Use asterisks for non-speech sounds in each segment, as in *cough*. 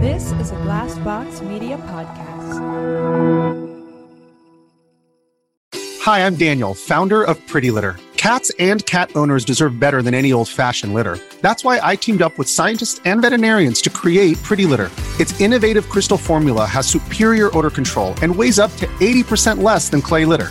This is a Glassbox Media podcast. Hi, I'm Daniel, founder of Pretty Litter. Cats and cat owners deserve better than any old fashioned litter. That's why I teamed up with scientists and veterinarians to create Pretty Litter. Its innovative crystal formula has superior odor control and weighs up to 80% less than clay litter.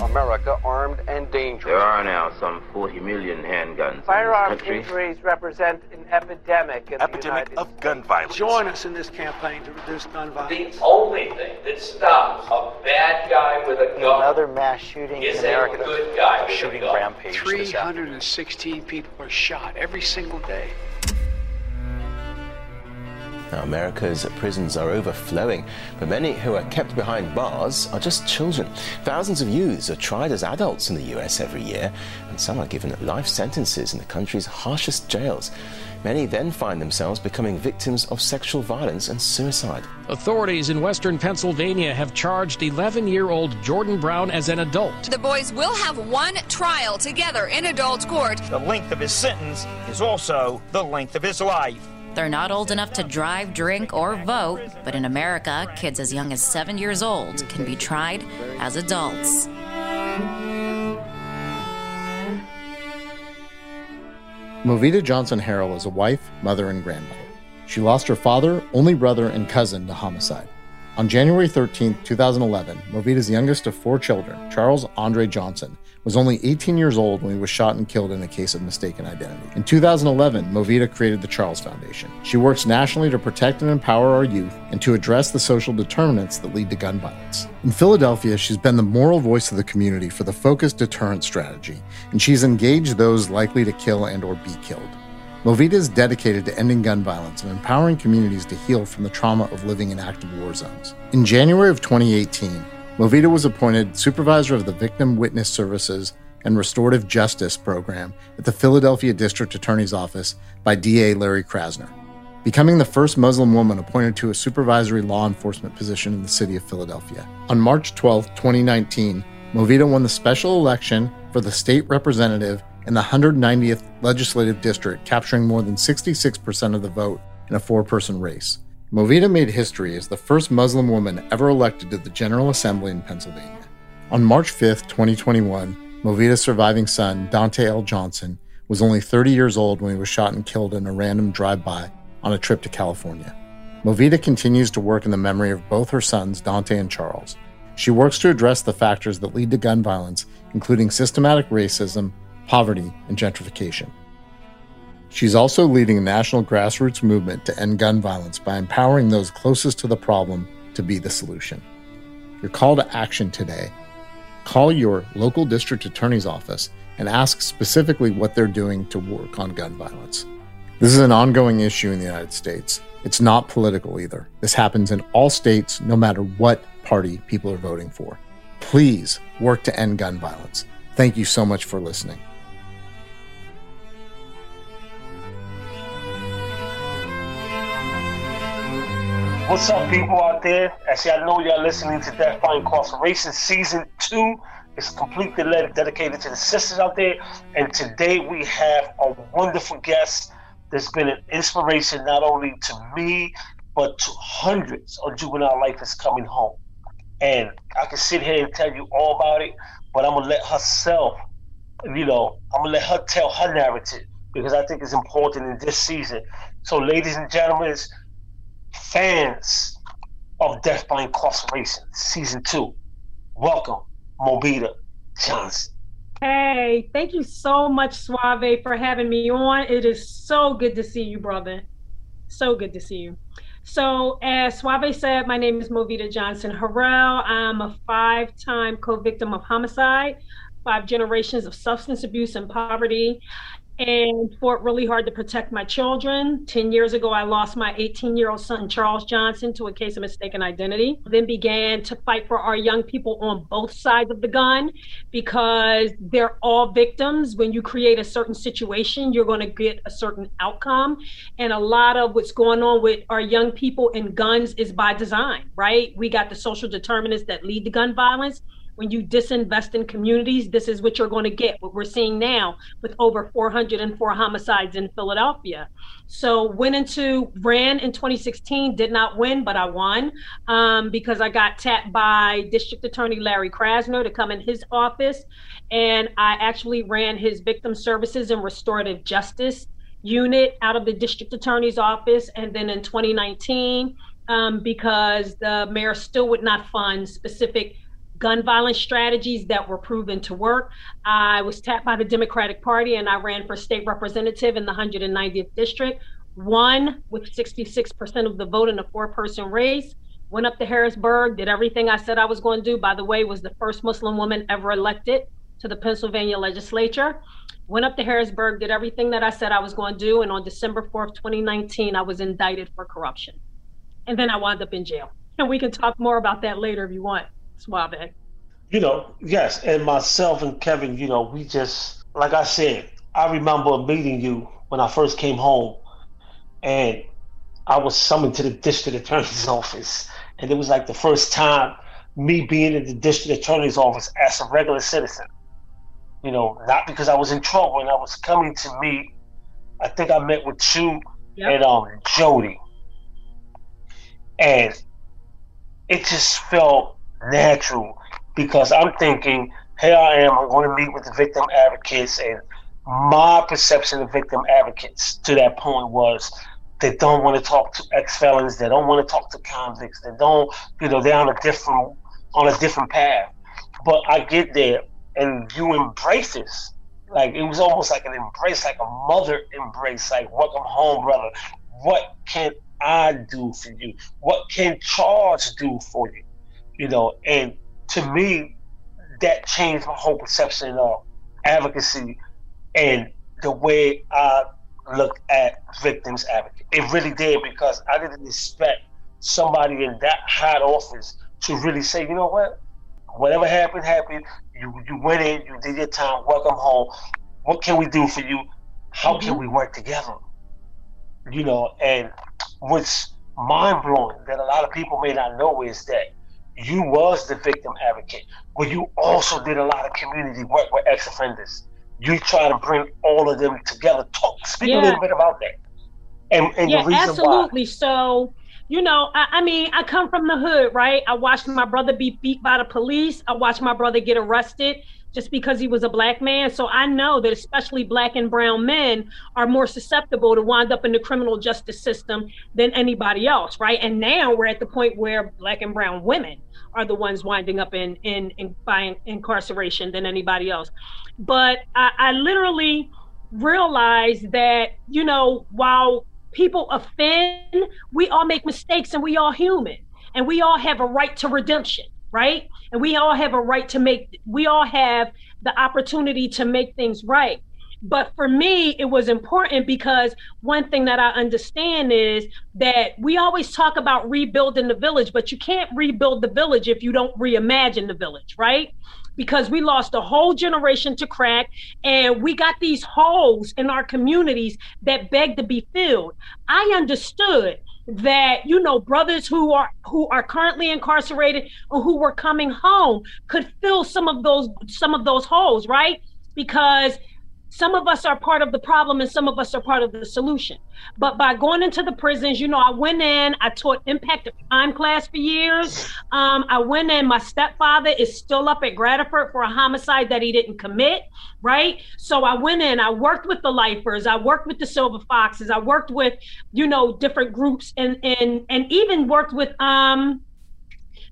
America armed and dangerous. There are now some 40 million handguns Firearm in this country. injuries represent an epidemic in epidemic United of gun violence. Join us in this campaign to reduce gun violence. The only thing that stops a bad guy with a gun Another mass shooting is in a America. good guy with a shooting gun. rampage. this afternoon. 316 people are shot every single day. Now, America's prisons are overflowing, but many who are kept behind bars are just children. Thousands of youths are tried as adults in the US every year, and some are given life sentences in the country's harshest jails. Many then find themselves becoming victims of sexual violence and suicide. Authorities in western Pennsylvania have charged 11 year old Jordan Brown as an adult. The boys will have one trial together in adult court. The length of his sentence is also the length of his life. They're not old enough to drive, drink, or vote, but in America, kids as young as seven years old can be tried as adults. Movita Johnson Harrell is a wife, mother, and grandmother. She lost her father, only brother, and cousin to homicide. On January 13, 2011, Movita's youngest of four children, Charles Andre Johnson, was only 18 years old when he was shot and killed in a case of mistaken identity. In 2011, Movita created the Charles Foundation. She works nationally to protect and empower our youth and to address the social determinants that lead to gun violence. In Philadelphia, she's been the moral voice of the community for the focused deterrent strategy, and she's engaged those likely to kill and or be killed. Movita is dedicated to ending gun violence and empowering communities to heal from the trauma of living in active war zones. In January of 2018, Movita was appointed supervisor of the Victim Witness Services and Restorative Justice Program at the Philadelphia District Attorney's Office by DA Larry Krasner, becoming the first Muslim woman appointed to a supervisory law enforcement position in the city of Philadelphia. On March 12, 2019, Movita won the special election for the state representative in the 190th legislative district, capturing more than 66% of the vote in a four person race. Movita made history as the first Muslim woman ever elected to the General Assembly in Pennsylvania. On March 5, 2021, Movita's surviving son, Dante L. Johnson, was only 30 years old when he was shot and killed in a random drive by on a trip to California. Movita continues to work in the memory of both her sons, Dante and Charles. She works to address the factors that lead to gun violence, including systematic racism, poverty, and gentrification. She's also leading a national grassroots movement to end gun violence by empowering those closest to the problem to be the solution. Your call to action today call your local district attorney's office and ask specifically what they're doing to work on gun violence. This is an ongoing issue in the United States. It's not political either. This happens in all states, no matter what party people are voting for. Please work to end gun violence. Thank you so much for listening. What's up, people out there? As y'all know, y'all listening to Death by Incarceration Season 2. It's completely dedicated to the sisters out there. And today we have a wonderful guest that's been an inspiration not only to me, but to hundreds of juvenile lifers coming home. And I can sit here and tell you all about it, but I'm going to let herself, you know, I'm going to let her tell her narrative because I think it's important in this season. So, ladies and gentlemen, fans of Death by Incarceration, Season 2, welcome, Movita Johnson. Hey, thank you so much, Suave, for having me on. It is so good to see you, brother. So good to see you. So, as Suave said, my name is Movita Johnson Harrell. I'm a five time co victim of homicide, five generations of substance abuse and poverty. And fought really hard to protect my children. 10 years ago, I lost my 18 year old son, Charles Johnson, to a case of mistaken identity. Then began to fight for our young people on both sides of the gun because they're all victims. When you create a certain situation, you're going to get a certain outcome. And a lot of what's going on with our young people and guns is by design, right? We got the social determinants that lead to gun violence when you disinvest in communities, this is what you're going to get. What we're seeing now with over 404 homicides in Philadelphia. So went into ran in 2016, did not win, but I won um, because I got tapped by District Attorney Larry Krasner to come in his office, and I actually ran his victim services and restorative justice unit out of the district attorney's office, and then in 2019. Um, because the mayor still would not fund specific gun violence strategies that were proven to work. I was tapped by the Democratic Party and I ran for state representative in the 190th district, won with 66% of the vote in a four person race. Went up to Harrisburg, did everything I said I was going to do. By the way, was the first Muslim woman ever elected to the Pennsylvania legislature. Went up to Harrisburg, did everything that I said I was going to do, and on December 4th, 2019, I was indicted for corruption. And then I wound up in jail. And we can talk more about that later if you want. Suave. You know, yes, and myself and Kevin, you know, we just like I said, I remember meeting you when I first came home, and I was summoned to the district attorney's *laughs* office, and it was like the first time me being in the district attorney's office as a regular citizen. You know, not because I was in trouble and I was coming to meet. I think I met with you yep. and um Jody, and it just felt natural because I'm thinking, here I am, I'm going to meet with the victim advocates, and my perception of victim advocates to that point was they don't want to talk to ex felons, they don't want to talk to convicts, they don't, you know, they're on a different on a different path. But I get there, and you embrace this. Like it was almost like an embrace, like a mother embrace, like welcome home, brother. What can I do for you? What can Charles do for you? You know, and to me, that changed my whole perception of advocacy and the way I look at victims advocate. It really did because I didn't expect somebody in that high office to really say, you know what, whatever happened, happened. You you went in, you did your time. Welcome home. What can we do for you? How mm-hmm. can we work together? You know, and what's mind blowing that a lot of people may not know is that you was the victim advocate, but you also did a lot of community work with ex-offenders. You try to bring all of them together. Talk, speak yeah. a little bit about that. And, and yeah, absolutely. Why. So, you know, I, I, mean, I come from the hood, right? I watched my brother be beat by the police. I watched my brother get arrested just because he was a black man. So I know that especially black and brown men are more susceptible to wind up in the criminal justice system than anybody else, right? And now we're at the point where black and brown women are the ones winding up in in, in by incarceration than anybody else. But I, I literally realized that you know while people offend, we all make mistakes and we all human and we all have a right to redemption right? And we all have a right to make, we all have the opportunity to make things right. But for me, it was important because one thing that I understand is that we always talk about rebuilding the village, but you can't rebuild the village if you don't reimagine the village, right? Because we lost a whole generation to crack and we got these holes in our communities that beg to be filled. I understood that you know brothers who are who are currently incarcerated or who were coming home could fill some of those some of those holes right? Because some of us are part of the problem and some of us are part of the solution. But by going into the prisons, you know, I went in, I taught impact of crime class for years. Um, I went in, my stepfather is still up at Graterford for a homicide that he didn't commit, right? So I went in, I worked with the lifers, I worked with the silver foxes, I worked with, you know, different groups and and and even worked with um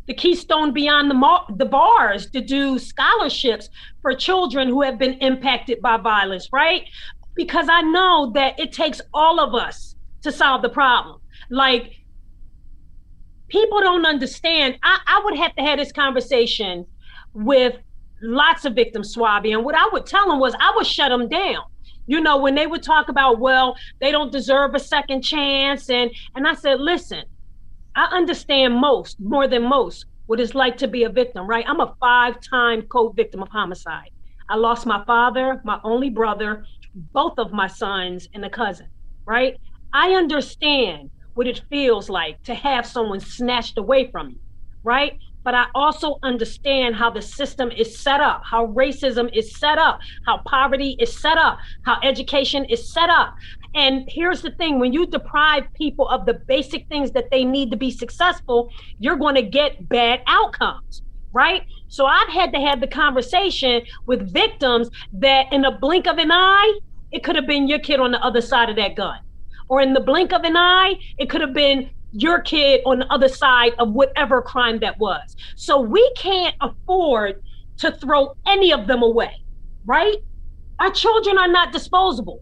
the Keystone Beyond the, the Bars to do scholarships for children who have been impacted by violence, right? Because I know that it takes all of us to solve the problem. Like, people don't understand. I, I would have to have this conversation with lots of victims, Swabby. And what I would tell them was I would shut them down You know, when they would talk about, well, they don't deserve a second chance. And and I said, listen, I understand most, more than most, what it's like to be a victim, right? I'm a five-time co-victim of homicide. I lost my father, my only brother, both of my sons, and a cousin, right? I understand what it feels like to have someone snatched away from you, right? But I also understand how the system is set up, how racism is set up, how poverty is set up, how education is set up. And here's the thing when you deprive people of the basic things that they need to be successful, you're going to get bad outcomes, right? So I've had to have the conversation with victims that in a blink of an eye, it could have been your kid on the other side of that gun or in the blink of an eye, it could have been your kid on the other side of whatever crime that was. So we can't afford to throw any of them away, right? Our children are not disposable.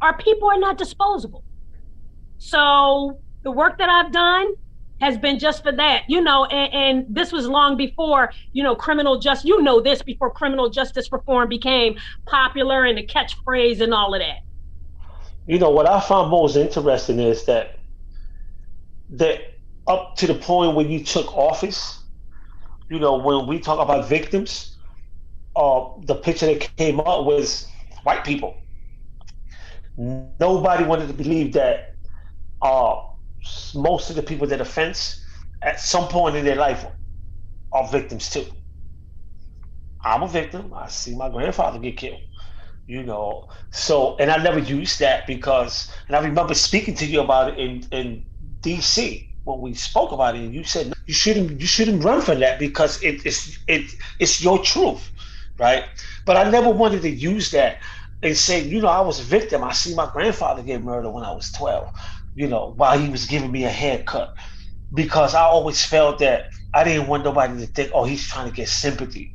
Our people are not disposable. So the work that I've done has been just for that, you know, and, and this was long before, you know, criminal justice, you know, this before criminal justice reform became popular and the catchphrase and all of that you know what I found most interesting is that that up to the point when you took office, you know, when we talk about victims, uh, the picture that came up was white people. Nobody wanted to believe that uh, most of the people that offense at some point in their life are victims too. I'm a victim. I see my grandfather get killed you know. So, and I never used that because, and I remember speaking to you about it in in D.C. when we spoke about it, and you said you shouldn't you shouldn't run for that because it, it's it it's your truth, right? But I never wanted to use that and say, you know, I was a victim. I see my grandfather get murdered when I was twelve, you know, while he was giving me a haircut, because I always felt that I didn't want nobody to think, oh, he's trying to get sympathy,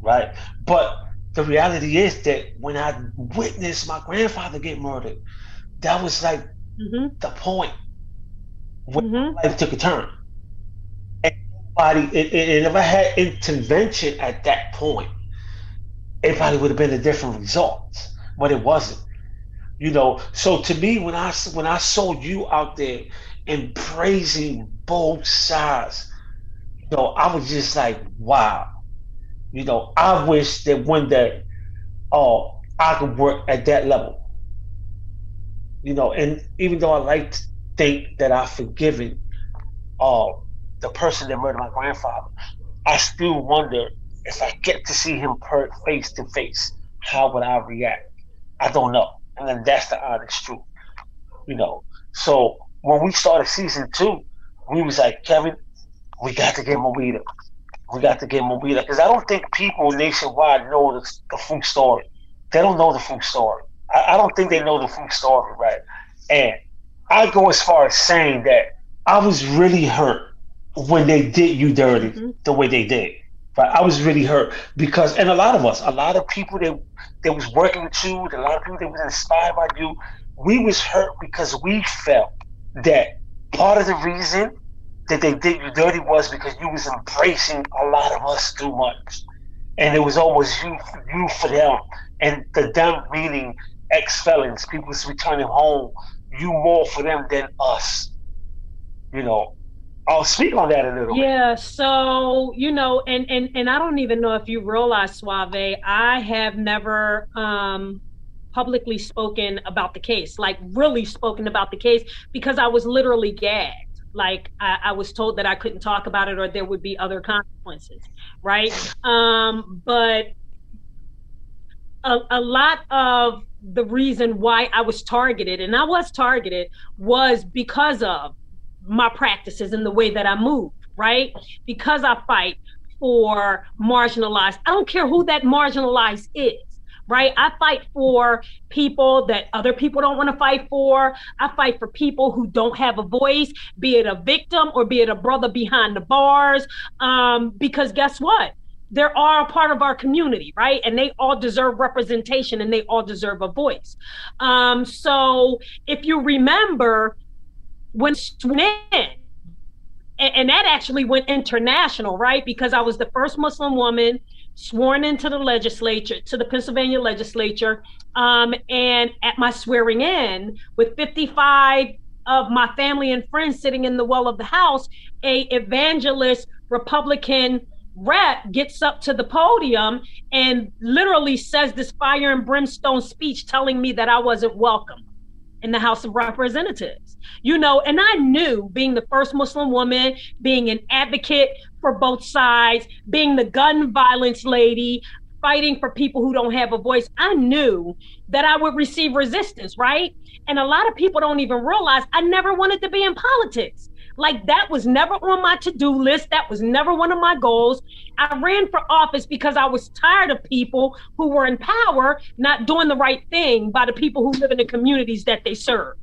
right? But the reality is that when I witnessed my grandfather get murdered, that was like mm-hmm. the point when mm-hmm. life took a turn. And nobody, and, and if I had intervention at that point, it probably would have been a different result, but it wasn't. You know, so to me, when I when I saw you out there and praising both sides, you know, I was just like, wow you know, I wish that one day, uh, I could work at that level. You know, and even though I like to think that I've forgiven uh, the person that murdered my grandfather, I still wonder if I get to see him face to face, how would I react? I don't know. And then that's the honest truth. You know. So when we started season two, we was like, Kevin, we got to get Movita we got to get Movita because I don't think people nationwide know the, the full story. They don't know the full story. I, I, don't think they know the full story, right? And I go as far as saying that I was really hurt when they did you dirty mm-hmm. the way they did. Right? I was really hurt because, and a lot of us, a lot of people that that was working with you, a lot of people that was inspired by you, we was hurt because we felt that part of the reason that they did you dirty was because you was embracing a lot of us too much, and it was almost you you for them, and the them meaning ex felons, people was returning home, you more for them than us. You know, I'll speak on that a little yeah, bit. so you know, and and and I don't even know if you realize, Suave, I have never um publicly spoken about the case, like really spoken about the case, because I was literally gagged like I, I, was told that I couldn't talk about it or there would be other consequences, right? Um, but a, a lot of the reason why I was targeted, and I was targeted, was because of my practices and the way that I move, right? Because I fight for marginalized, I don't care who that marginalized is right? I fight for people that other people don't want to fight for. I fight for people who don't have a voice, be it a victim or be it a brother behind the bars. Um, because guess what? They're all a part of our community, right? And they all deserve representation and they all deserve a voice. Um, so if you remember when and, and that actually went international, right? Because I was the first Muslim woman sworn into the legislature, to the Pennsylvania legislature. Um, and at my swearing in, with 55 of my family and friends sitting in the well of the house, a evangelist Republican rep gets up to the podium and literally says this fire and brimstone speech telling me that I wasn't welcome in the House of Representatives. You know, and I knew being the first Muslim woman, being an advocate for both sides, being the gun violence lady, fighting for people who don't have a voice, I knew that I would receive resistance, right? And a lot of people don't even realize I never wanted to be in politics. Like that was never on my to-do list. That was never one of my goals. I ran for office because I was tired of people who were in power not doing the right thing by the people who live in the communities that they serve.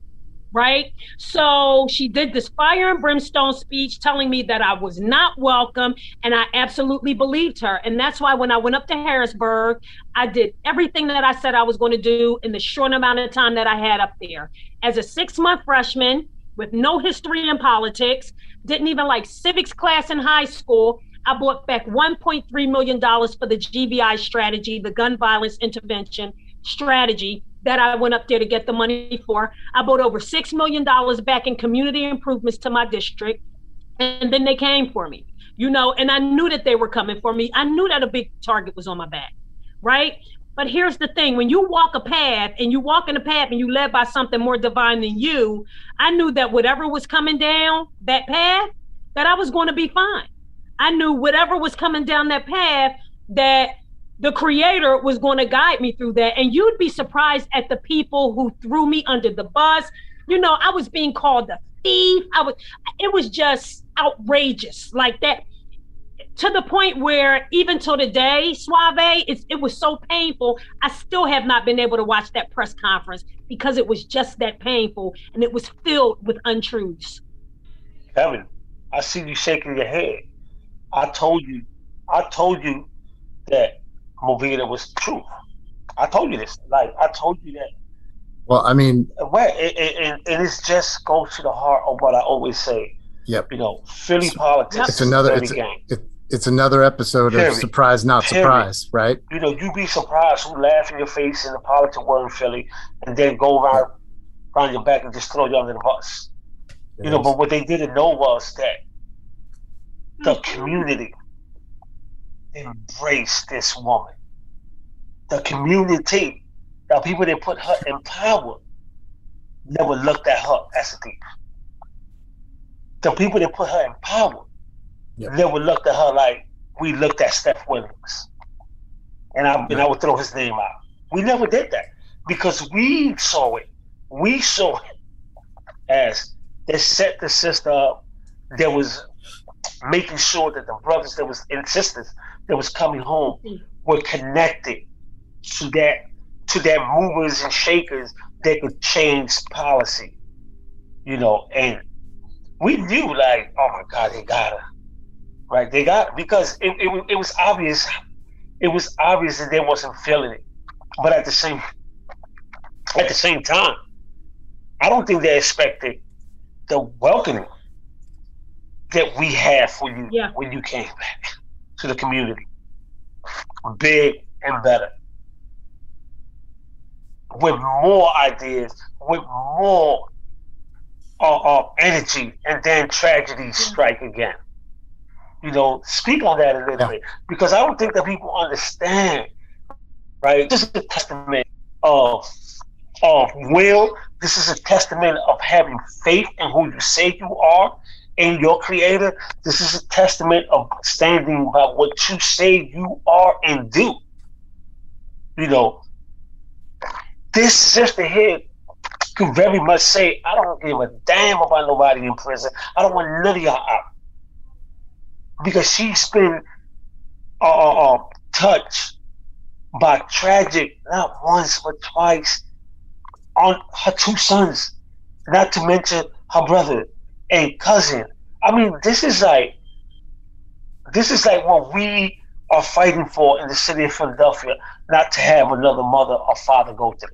Right. So she did this fire and brimstone speech telling me that I was not welcome. And I absolutely believed her. And that's why when I went up to Harrisburg, I did everything that I said I was going to do in the short amount of time that I had up there. As a six month freshman, with no history in politics, didn't even like civics class in high school. I bought back $1.3 million for the GVI strategy, the gun violence intervention strategy that I went up there to get the money for. I bought over $6 million back in community improvements to my district. And then they came for me, you know, and I knew that they were coming for me. I knew that a big target was on my back, right? But here's the thing when you walk a path and you walk in a path and you led by something more divine than you, I knew that whatever was coming down that path, that I was going to be fine. I knew whatever was coming down that path, that the creator was going to guide me through that. And you'd be surprised at the people who threw me under the bus. You know, I was being called a thief. I was, it was just outrageous like that to the point where even till today, Suave, it's, it was so painful. I still have not been able to watch that press conference because it was just that painful and it was filled with untruths. Kevin, I see you shaking your head. I told you, I told you that Movita was truth. I told you this. Like I told you that. Well, I mean, well, it, it, it, it just goes to the heart of what I always say. Yep. You know, Philly politics. It's another. It's, it, it's another episode Period. of surprise, not Period. surprise, right? You know, you'd be surprised who laugh in your face in the politics world in Philly, and then go around around your back and just throw you under the bus. It you know, is. but what they didn't know was that the hmm. community embraced this woman. The community, the people that put her in power, never looked at her as a thief. The people that put her in power Yep. They would look at her like we looked at Seth Williams, and I and I would throw his name out. We never did that because we saw it. We saw it as they set the sister up. There was making sure that the brothers that was and sisters that was coming home were connected to that to that movers and shakers that could change policy. You know, and we knew like, oh my God, they got her right? They got because it, it, it was obvious. It was obvious that they wasn't feeling it, but at the same at the same time, I don't think they expected the welcoming that we had for you yeah. when you came back to the community, big and better, with more ideas, with more uh, uh, energy, and then tragedy strike again you know, speak on that a little yeah. bit because I don't think that people understand. Right, this is a testament of of will. This is a testament of having faith in who you say you are in your creator. This is a testament of standing by what you say you are and do. You know, this sister here could very much say, I don't give a damn about nobody in prison. I don't want none of y'all out because she's been uh, uh, uh, touched by tragic, not once but twice, on her two sons, not to mention her brother and cousin. I mean, this is like this is like what we are fighting for in the city of Philadelphia, not to have another mother or father go through.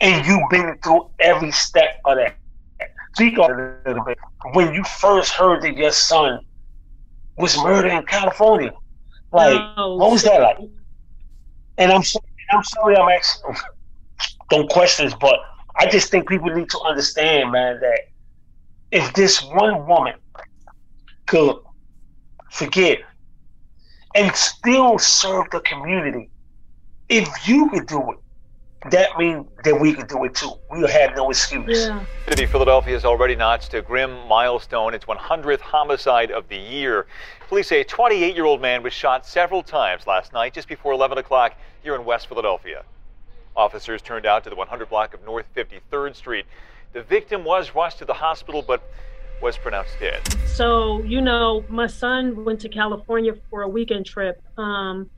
And you've been through every step of that. Speak on it a little bit. When you first heard that your son was murdered in California. Like, what was that like? And I'm sorry, I'm sorry, I'm asking. Don't question this, but I just think people need to understand, man, that if this one woman could forgive and still serve the community, if you could do it, that means that we could do it too. We'll have no excuse. Yeah. City Philadelphia has already notched a grim milestone. Its 100th homicide of the year. Police say a 28 year old man was shot several times last night, just before 11 o'clock here in West Philadelphia. Officers turned out to the 100 block of North 53rd Street. The victim was rushed to the hospital, but was pronounced dead. So, you know, my son went to California for a weekend trip. Um,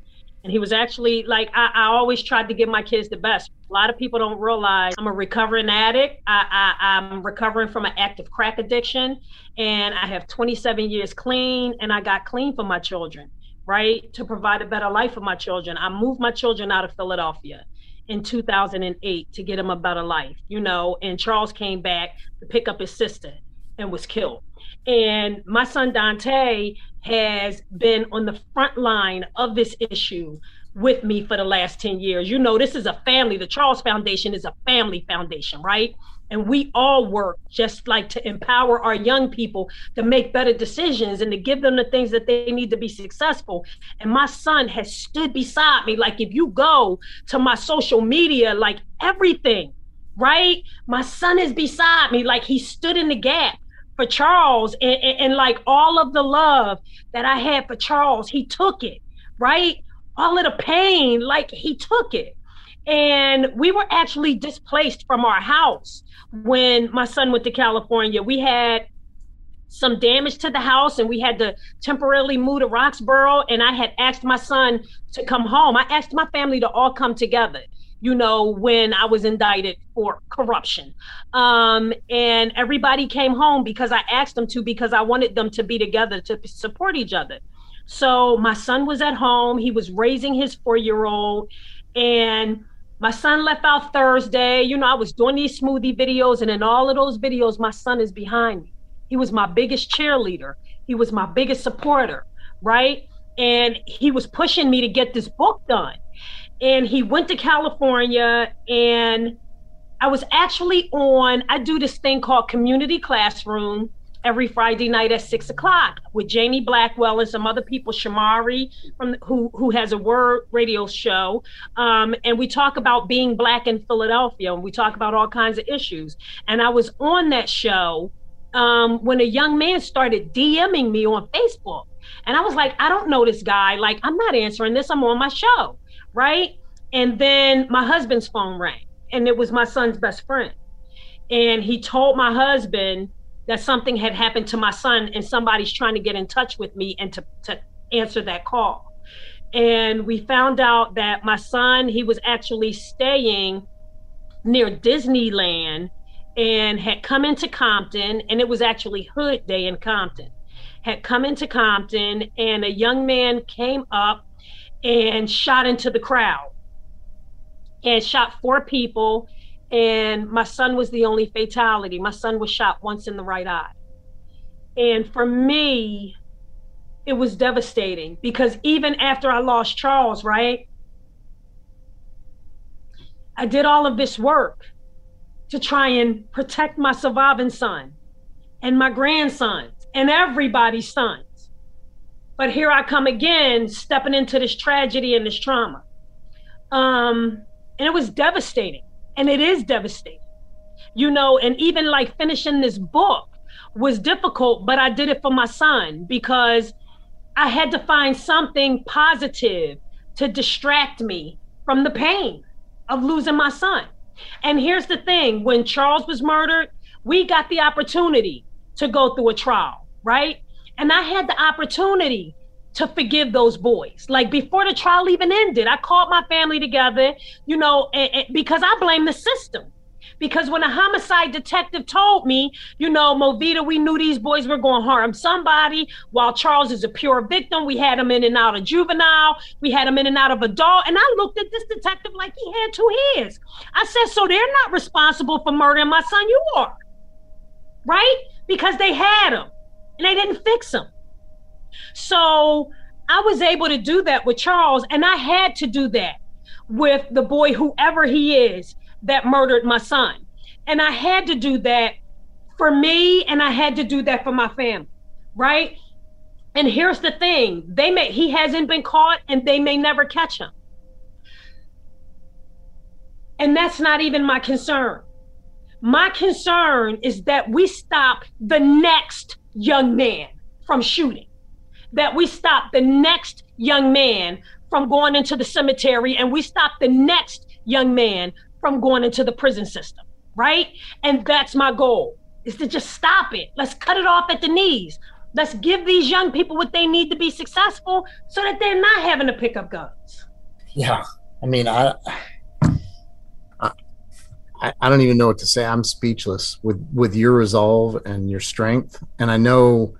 and he was actually like, I, I, always tried to give my kids the best. A lot of people don't realize I'm a recovering addict. I, I, I'm recovering from an active crack addiction. And I have 27 years clean, and I got clean for my children, right? To provide a better life for my children. I moved my children out of Philadelphia in 2008 to get them a better life, you know. And Charles came back to pick up his sister and was killed. And my son Dante has been on the front line of this issue with me for the last 10 years. You know, this is a family. The Charles Foundation is a family foundation, right? And we all work just like to empower our young people to make better decisions and to give them the things that they need to be successful. And my son has stood beside me. Like, if you go to my social media, like everything, right? My son is beside me. Like, he stood in the gap for Charles and, and, and, like all of the love that I had for Charles, he took it, right? All of the pain, like he took it. And we were actually displaced from our house when my son went to California. We had some damage to the house and we had to temporarily move to Roxborough. And I had asked my son to come home. I asked my family to all come together you know, when I was indicted for corruption. Um, and everybody came home because I asked them to, because I wanted them to be together to support each other. So my son was at home. He was raising his four year old. And my son left out Thursday. You know, I was doing these smoothie videos. And in all of those videos, my son is behind me. He was my biggest cheerleader, he was my biggest supporter, right? And he was pushing me to get this book done and he went to California and I was actually on, I do this thing called Community Classroom every Friday night at six o'clock with Jamie Blackwell and some other people, Shamari from who who has a word radio show, um, and we talk about being black in Philadelphia, and we talk about all kinds of issues. And I was on that show um, when a young man started DMing me on Facebook, and I was like, I don't know this guy. Like, I'm not answering this. I'm on my show right? And then my husband's phone rang, and it was my son's best friend. And he told my husband that something had happened to my son, and somebody's trying to get in touch with me and to, to answer that call. And we found out that my son, he was actually staying near Disneyland and had come into Compton, and it was actually Hood Day in Compton. Had come into Compton, and a young man came up and shot into the crowd and shot four people. And my son was the only fatality. My son was shot once in the right eye. And for me, it was devastating because even after I lost Charles, right? I did all of this work to try and protect my surviving son and my grandsons and everybody's son. But here I come again, stepping into this tragedy and this trauma. Um, and it was devastating. And it is devastating. You know, and even like finishing this book was difficult, but I did it for my son because I had to find something positive to distract me from the pain of losing my son. And here's the thing when Charles was murdered, we got the opportunity to go through a trial, right? And I had the opportunity to forgive those boys. Like before the trial even ended, I called my family together, you know, and, and because I blame the system. Because when a homicide detective told me, you know, Movita, we knew these boys were going to harm somebody, while Charles is a pure victim. We had him in and out of juvenile, we had him in and out of adult. And I looked at this detective like he had two heads. I said, So they're not responsible for murdering my son, you are. Right? Because they had him and they didn't fix him. So I was able to do that with Charles, and I had to do that with the boy, whoever he is, that murdered my son. And I had to do that for me, and I had to do that for my family, right? And here's the thing they may, he hasn't been caught, and they may never catch him. And that's not even my concern. My concern is that we stop the next young man from shooting, that we stop the next young man from going into the cemetery, and we stop the next young man from going into the prison system, right? And that's my goal is to just stop it. Let's cut it off at the knees. Let's give these young people what they need to be successful so that they're not having to pick up guns. Yeah. I mean, I I, I don't even know what to say. I'm speechless with with your resolve and your strength. And I know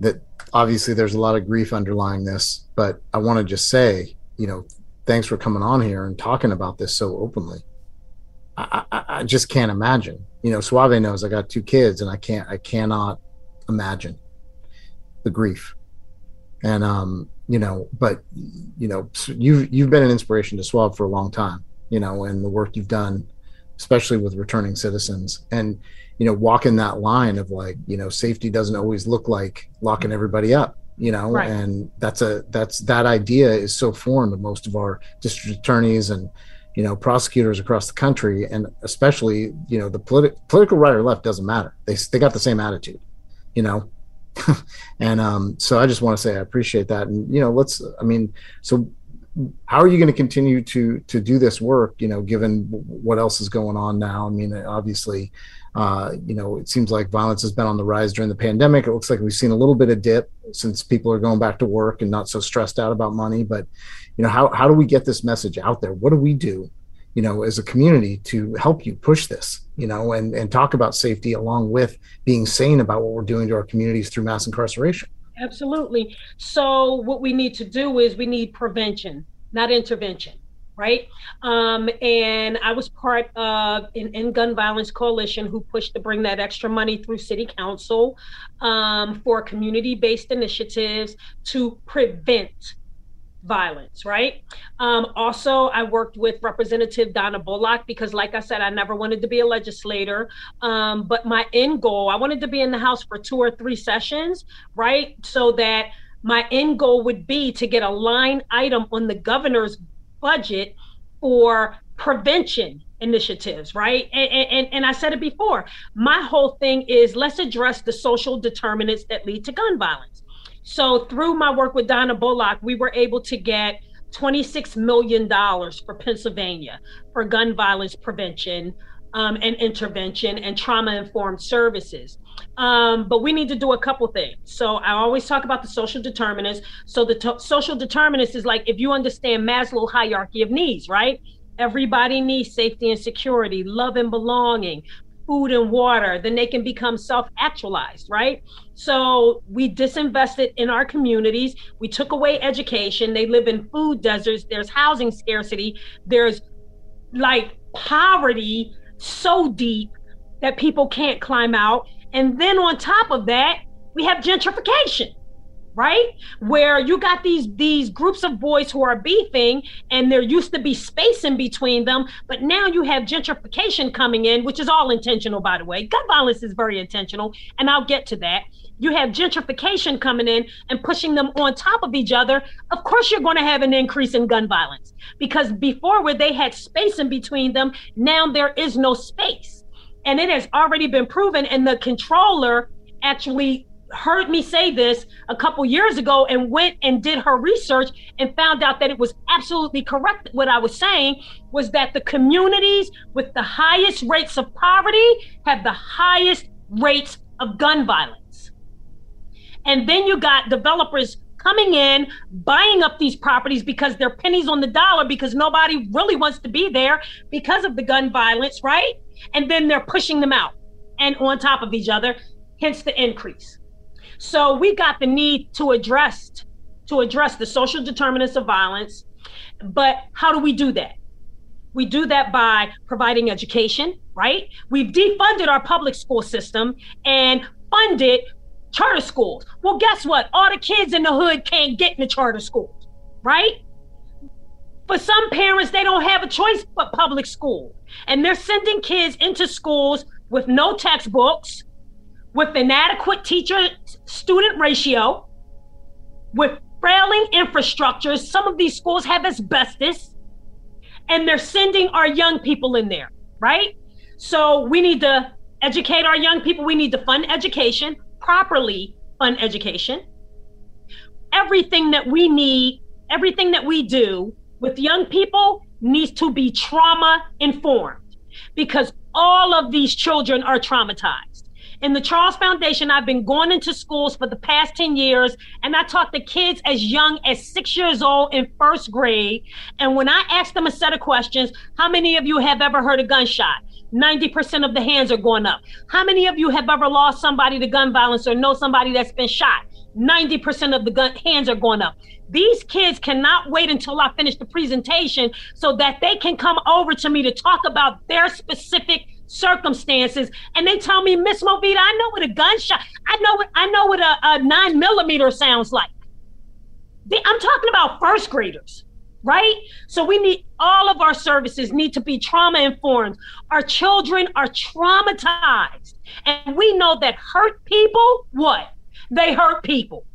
that obviously there's a lot of grief underlying this, but I want to just say, you know, thanks for coming on here and talking about this so openly. I, I, I just can't imagine. You know, Suave knows I got two kids, and I can't, I cannot imagine the grief. And um, you know, but you know, you've you've been an inspiration to Suave for a long time. You know, and the work you've done especially with returning citizens and you know walking that line of like you know safety doesn't always look like locking everybody up you know right. and that's a that's that idea is so foreign to most of our district attorneys and you know prosecutors across the country and especially you know the politi- political right or left doesn't matter they they got the same attitude you know *laughs* and um so i just want to say i appreciate that and you know let's i mean so how are you going to continue to to do this work you know given what else is going on now? I mean obviously uh, you know it seems like violence has been on the rise during the pandemic. It looks like we've seen a little bit of dip since people are going back to work and not so stressed out about money. But you know how, how do we get this message out there? What do we do you know as a community to help you push this you know and and talk about safety along with being sane about what we're doing to our communities through mass incarceration Absolutely. So, what we need to do is we need prevention, not intervention, right? Um, and I was part of an End Gun Violence Coalition who pushed to bring that extra money through City Council um, for community based initiatives to prevent violence, right? Um, also, I worked with Representative Donna Bullock because, like I said, I never wanted to be a legislator. Um, but my end goal, I wanted to be in the House for two or three sessions, right? So that my end goal would be to get a line item on the governor's budget for prevention initiatives, right? And, and, and I said it before. My whole thing is let's address the social determinants that lead to gun violence so through my work with Donna Bullock, we were able to get $26 million for Pennsylvania for gun violence prevention um, and intervention and trauma informed services. Um, but we need to do a couple things. So I always talk about the social determinants. So the t- social determinants is like if you understand Maslow hierarchy of needs, right? Everybody needs safety and security, love and belonging, food and water, then they can become self actualized, right? So we disinvested in our communities. We took away education. They live in food deserts. There's housing scarcity. There's like poverty so deep that people can't climb out. And then on top of that, we have gentrification right? Where you got these these groups of boys who are beefing and there used to be space in between them but now you have gentrification coming in which is all intentional by the way. Gun violence is very intentional and i'll get to that. You have gentrification coming in and pushing them on top of each other. Of course you're going to have an increase in gun violence because before where they had space in between them now there is no space. And it has already been proven and the controller actually heard me say this a couple years ago and went and did her research and found out that it was absolutely correct. What I was saying was that the communities with the highest rates of poverty have the highest rates of gun violence. And then you got developers coming in, buying up these properties because they're pennies on the dollar because nobody really wants to be there because of the gun violence, right? And then they're pushing them out and on top of each other, hence the increase. So we got the need to address to address the social determinants of violence. But how do we do that? We do that by providing education, right? We've defunded our public school system and funded charter schools. Well, guess what? All the kids in the hood can't get in the charter schools, right? For some parents, they don't have a choice but public school. And they're sending kids into schools with no textbooks, with inadequate teacher student ratio, with frailing infrastructures. Some of these schools have asbestos, and they're sending our young people in there, right? So we need to educate our young people. We need to fund education, properly fund education. Everything that we need, everything that we do with young people needs to be trauma informed because all of these children are traumatized. In the Charles Foundation, I've been going into schools for the past 10 years, and I talk to kids as young as six years old in first grade. And when I ask them a set of questions, how many of you have ever heard a gunshot? 90% of the hands are going up. How many of you have ever lost somebody to gun violence or know somebody that's been shot? 90% of the gun hands are going up. These kids cannot wait until I finish the presentation so that they can come over to me to talk about their specific circumstances. And they tell me, Miss Movita, I know what a gunshot, I know what I know what a, a nine millimeter sounds like. I'm talking about first graders, right? So we need all of our services need to be trauma informed. Our children are traumatized. And we know that hurt people, what? They hurt people,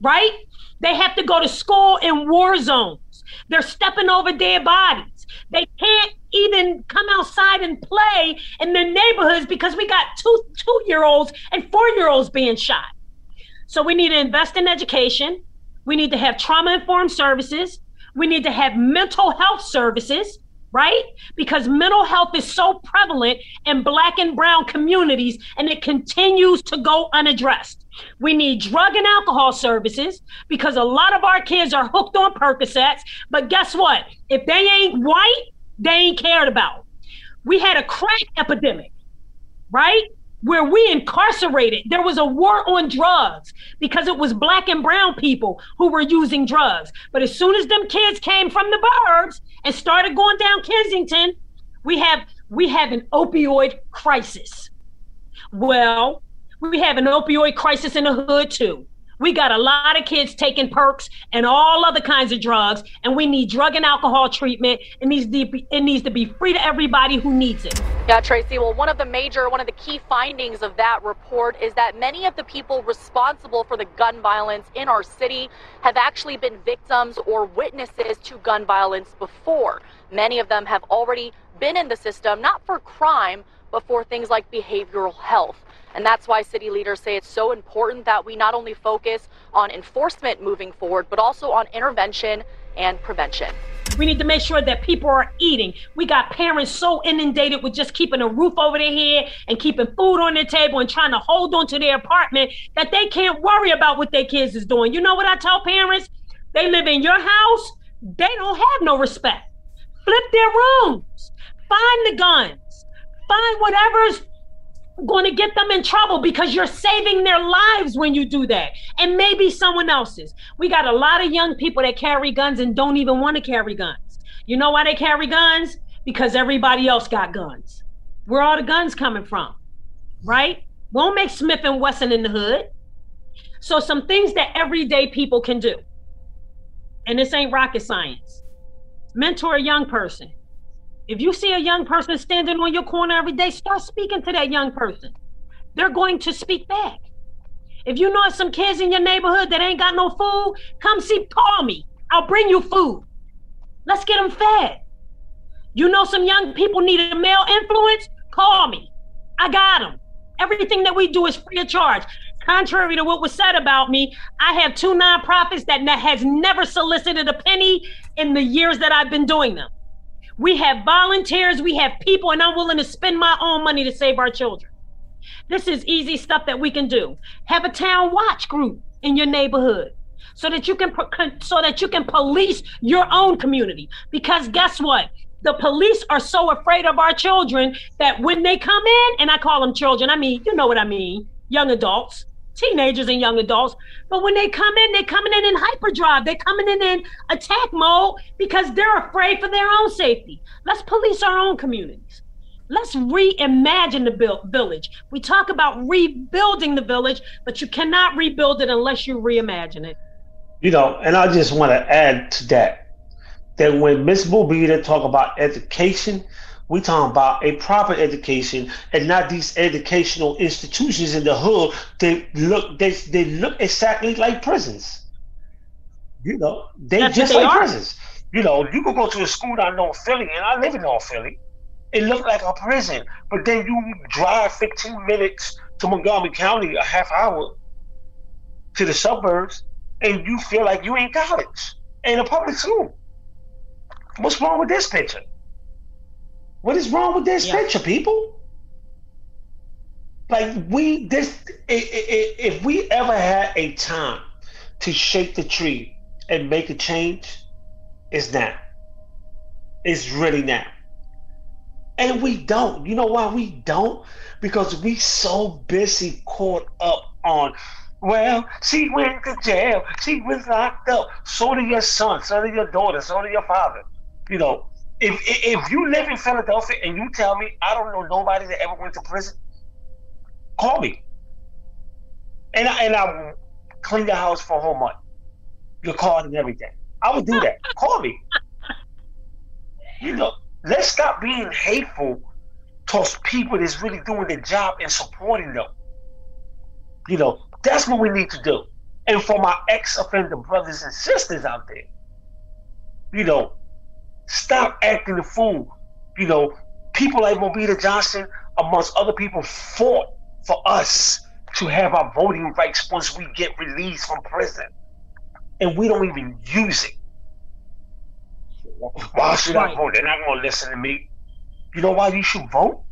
right? They have to go to school in war zones. They're stepping over dead bodies. They can't even come outside and play in their neighborhoods because we got two two year olds and four year olds being shot. So we need to invest in education. We need to have trauma informed services. We need to have mental health services right? Because mental health is so prevalent in black and brown communities and it continues to go unaddressed. We need drug and alcohol services because a lot of our kids are hooked on Percocets. But guess what? If they ain't white, they ain't cared about. We had a crack epidemic, right? where we incarcerated. There was a war on drugs because it was black and brown people who were using drugs. But as soon as them kids came from the burbs and started going down Kensington, we have we have an opioid crisis. Well, we have an opioid crisis in the hood too. We got a lot of kids taking perks and all other kinds of drugs, and we need drug and alcohol treatment. It needs to be, it needs to be free to everybody who needs it. Yeah, Tracy. Well, one of the major, one of the key findings of that report is that many of the people responsible for the gun violence in our city have actually been victims or witnesses to gun violence before. Many of them have already been in the system, not for crime, but for things like behavioral health. And that's why city leaders say it's so important that we not only focus on enforcement moving forward, but also on intervention and prevention. We need to make sure that people are eating. We got parents so inundated with just keeping a roof over their head and keeping food on their table and trying to hold on to their apartment that they can't worry about what their kids is doing. You know what I tell parents? They live in your house, they don't have no respect. Flip their rooms. Find the guns. Find whatever's going to get them in trouble because you're saving their lives when you do that. And maybe someone else's. We got a lot of young people that carry guns and don't even want to carry guns. You know why they carry guns? Because everybody else got guns. Where are all the guns coming from right? Won't make smith and wesson in the hood. So some things that everyday people can do. And this ain't rocket science. Mentor a young person if you see a young person standing on your corner every day, start speaking to that young person. They're going to speak back. If you know some kids in your neighborhood that ain't got no food, come see, call me. I'll bring you food. Let's get them fed. You know some young people need a male influence? Call me. I got them. Everything that we do is free of charge. Contrary to what was said about me, I have two nonprofits that has never solicited a penny in the years that I've been doing them. We have volunteers, we have people, and I'm willing to spend my own money to save our children. This is easy stuff that we can do. Have a town watch group in your neighborhood so that you can so that you can police your own community because guess what? The police are so afraid of our children that when they come in and I call them children, I mean, you know what I mean, young adults teenagers and young adults. But when they come in, they're coming in in hyperdrive. They're coming in in attack mode because they're afraid for their own safety. Let's police our own communities. Let's reimagine the village. We talk about rebuilding the village, but you cannot rebuild it unless you reimagine it. You know, and I just want to add to that that when Miss Movita talk about education, we talking about a proper education and not these educational institutions in the hood. They look they they look exactly like prisons. You know, they That's just they like are. prisons. You know, you could go to a school down North Philly, and I live in North Philly. It looked like a prison, but then you drive 15 minutes to Montgomery County, a half hour to the suburbs, and you feel like you in college in a public school. What's wrong with this picture? What is wrong with this yeah. picture, people? Like we this if we ever had a time to shake the tree and make a change, it's now. It's really now. And we don't. You know why we don't? Because we so busy caught up on, well, she went to jail. She was locked up. So did your son, so did your daughter, so did your father. You know, if if you live in Philadelphia and you tell me I don't know nobody that ever went to prison, call me. And I, and I will clean the house for a whole month. Your card and everything. I would do that. *laughs* Call me. You know, let's stop being hateful towards people that's really doing their job and supporting them. You know, that's what we need to do. And for my ex-offender brothers and sisters out there, you know, stop acting the fool. You know, people like Movita Johnson, amongst other people, fought for us to have our voting rights once we get released from prison and we don't even use it. Why should. I vote? They're not going to listen to me. You know why you should vote?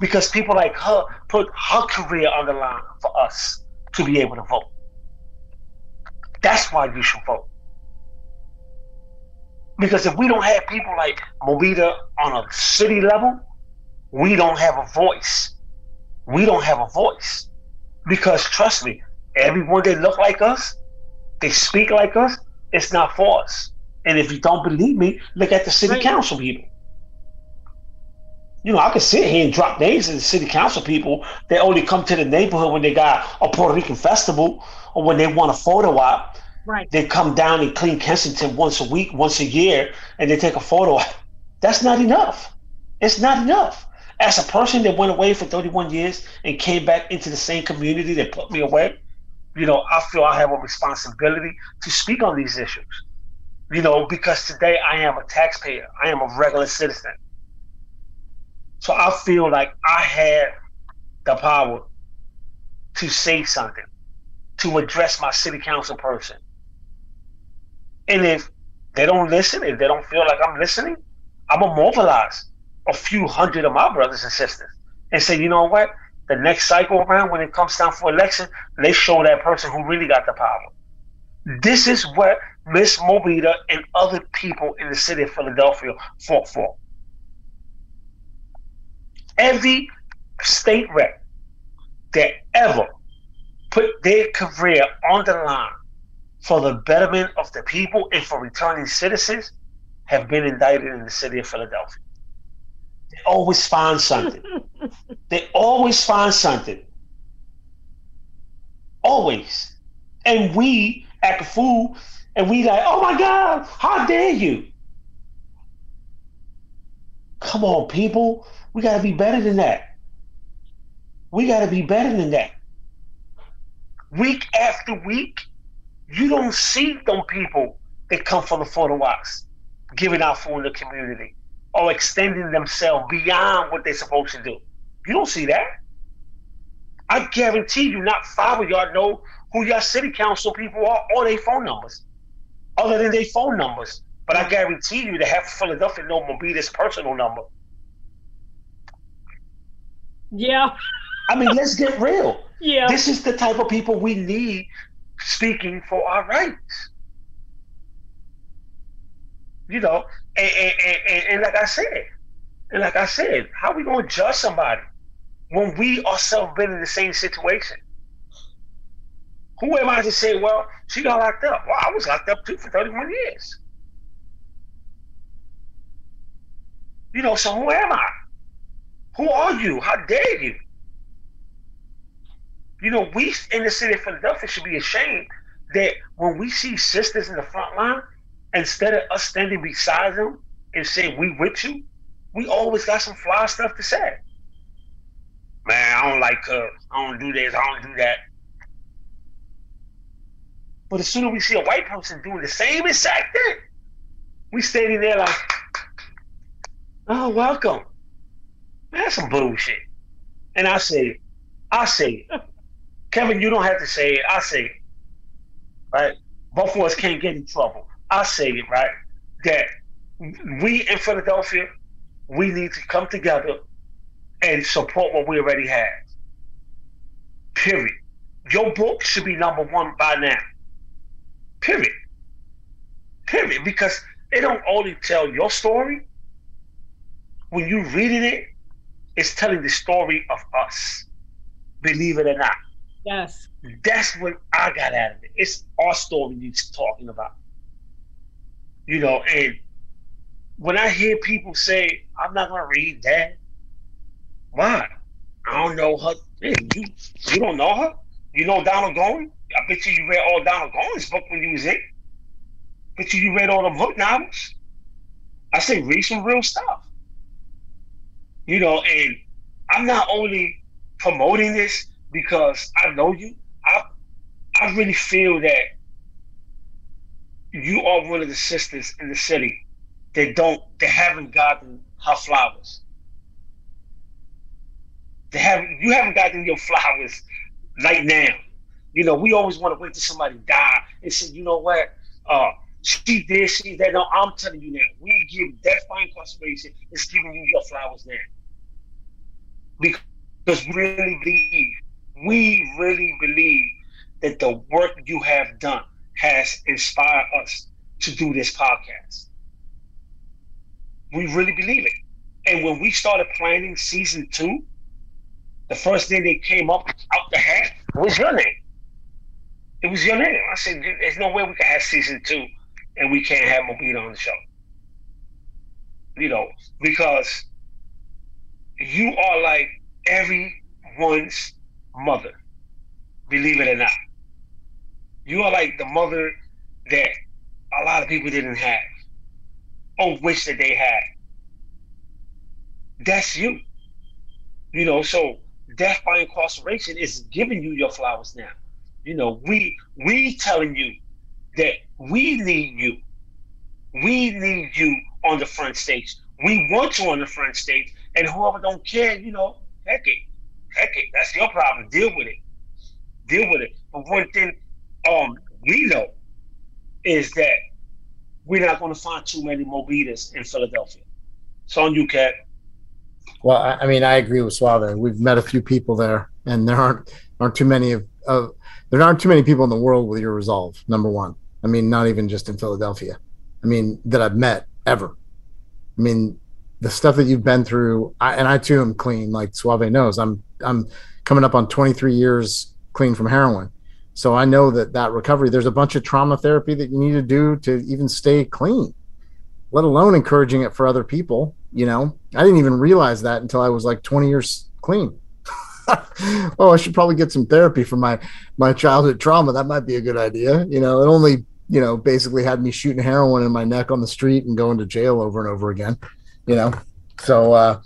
Because people like her put her career on the line for us to be able to vote. That's why you should vote. Because if we don't have people like Movita on a city level, we don't have a voice. We don't have a voice. Because trust me, everyone that look like us they speak like us, it's not for us. And if you don't believe me, look at the city right. council people. You know, I can sit here and drop names of the city council people that only come to the neighborhood when they got a Puerto Rican festival or when they want a photo op. Right. They come down and clean Kensington once a week, once a year, and they take a photo. *laughs* That's not enough. It's not enough. As a person that went away for 31 years and came back into the same community that put me away, you know, I feel I have a responsibility to speak on these issues. You know, because today I am a taxpayer, I am a regular citizen. So I feel like I have the power to say something, to address my city council person. And if they don't listen, if they don't feel like I'm listening, I'm gonna mobilize a few hundred of my brothers and sisters and say, you know what? the next cycle around when it comes down for election, they show that person who really got the power. This is what Miss Movita and other people in the city of Philadelphia fought for. Every state rep that ever put their career on the line for the betterment of the people and for returning citizens have been indicted in the city of Philadelphia. They always find something. *laughs* they always find something. Always. And we act a fool and we like, oh my God, how dare you? Come on, people. We gotta be better than that. We gotta be better than that. Week after week, you don't see them people that come from the photo ops giving out food in the community or extending themselves beyond what they're supposed to do. You don't see that. I guarantee you, not five of y'all know who your city council people are or their phone numbers, other than their phone numbers. But I guarantee you, the half of Philadelphia know Movita's personal number. Yeah. I mean, let's get real. *laughs* Yeah. This is the type of people we need speaking for our rights you know, and, and, and, and like I said, and like I said, how we going to judge somebody when we ourselves been in the same situation? Who am I to say, well, she got locked up? Well, I was locked up too for 31 years. You know, so who am I? Who are you? How dare you? You know, we in the city of Philadelphia should be ashamed that when we see sisters in the front line, instead of us standing beside them and saying we with you, we always got some fly stuff to say. Man, I don't like her. I don't do this. I don't do that. But as soon as we see a white person doing the same exact thing, we standing there like, oh, welcome. Man, that's some bullshit. And I say, I say, Kevin, you don't have to say it. I say it. Right? Both of us can't get in trouble. I say it, right? That we in Philadelphia, we need to come together and support what we already have. Period. Your book should be number one by now. Period. Period. Because it don't only tell your story. When you reading it, it's telling the story of us. Believe it or not. Yes. That's what I got out of it. It's our story he's talking about. You know, and when I hear people say, I'm not gonna read that, why? I don't know her. you, you don't know her? You know Donald Goines? I bet you you read all Donald Goines' book when you was in. Bet you you read all the book novels. I say read some real stuff. You know, and I'm not only promoting this because I know you. I I really feel that you are one of the sisters in the city that don't that haven't gotten her flowers. They haven't you haven't gotten your flowers right now. You know, we always want to wait till somebody die and say, you know what, uh, she did, she that. No, I'm telling you now, we give Death by Incarceration is giving you your flowers now. Because really believe, we really believe that the work you have done has inspired us to do this podcast. We really believe it. And when we started planning season two, the first thing they came up out the hat was your name. It was your name. I said, there's no way we can have season two and we can't have Movita on the show. You know, because you are like everyone's mother, believe it or not. You are like the mother that a lot of people didn't have or wish that they had. That's you. You know, so death by incarceration is giving you your flowers now. You know, we we telling you that we need you. We need you on the front stage. We want you on the front stage, and whoever don't care, you know, heck it, That's your problem. Deal with it. Deal with it. But one thing, um, we know is that we're not going to find too many Movitas in Philadelphia. It's on you, Cat. Well, I, I mean, I agree with Suave. We've met a few people there, and there aren't aren't too many of, of there aren't too many people in the world with your resolve. Number one, I mean, not even just in Philadelphia. I mean, that I've met ever. I mean, the stuff that you've been through, I, and I too am clean. Like Suave knows, I'm I'm coming up on 23 years clean from heroin. So I know that that recovery, there's a bunch of trauma therapy that you need to do to even stay clean, let alone encouraging it for other people. You know, I didn't even realize that until I was like 20 years clean. *laughs* oh, I should probably get some therapy for my my childhood trauma. That might be a good idea. You know, it only you know basically had me shooting heroin in my neck on the street and going to jail over and over again. You know, so uh,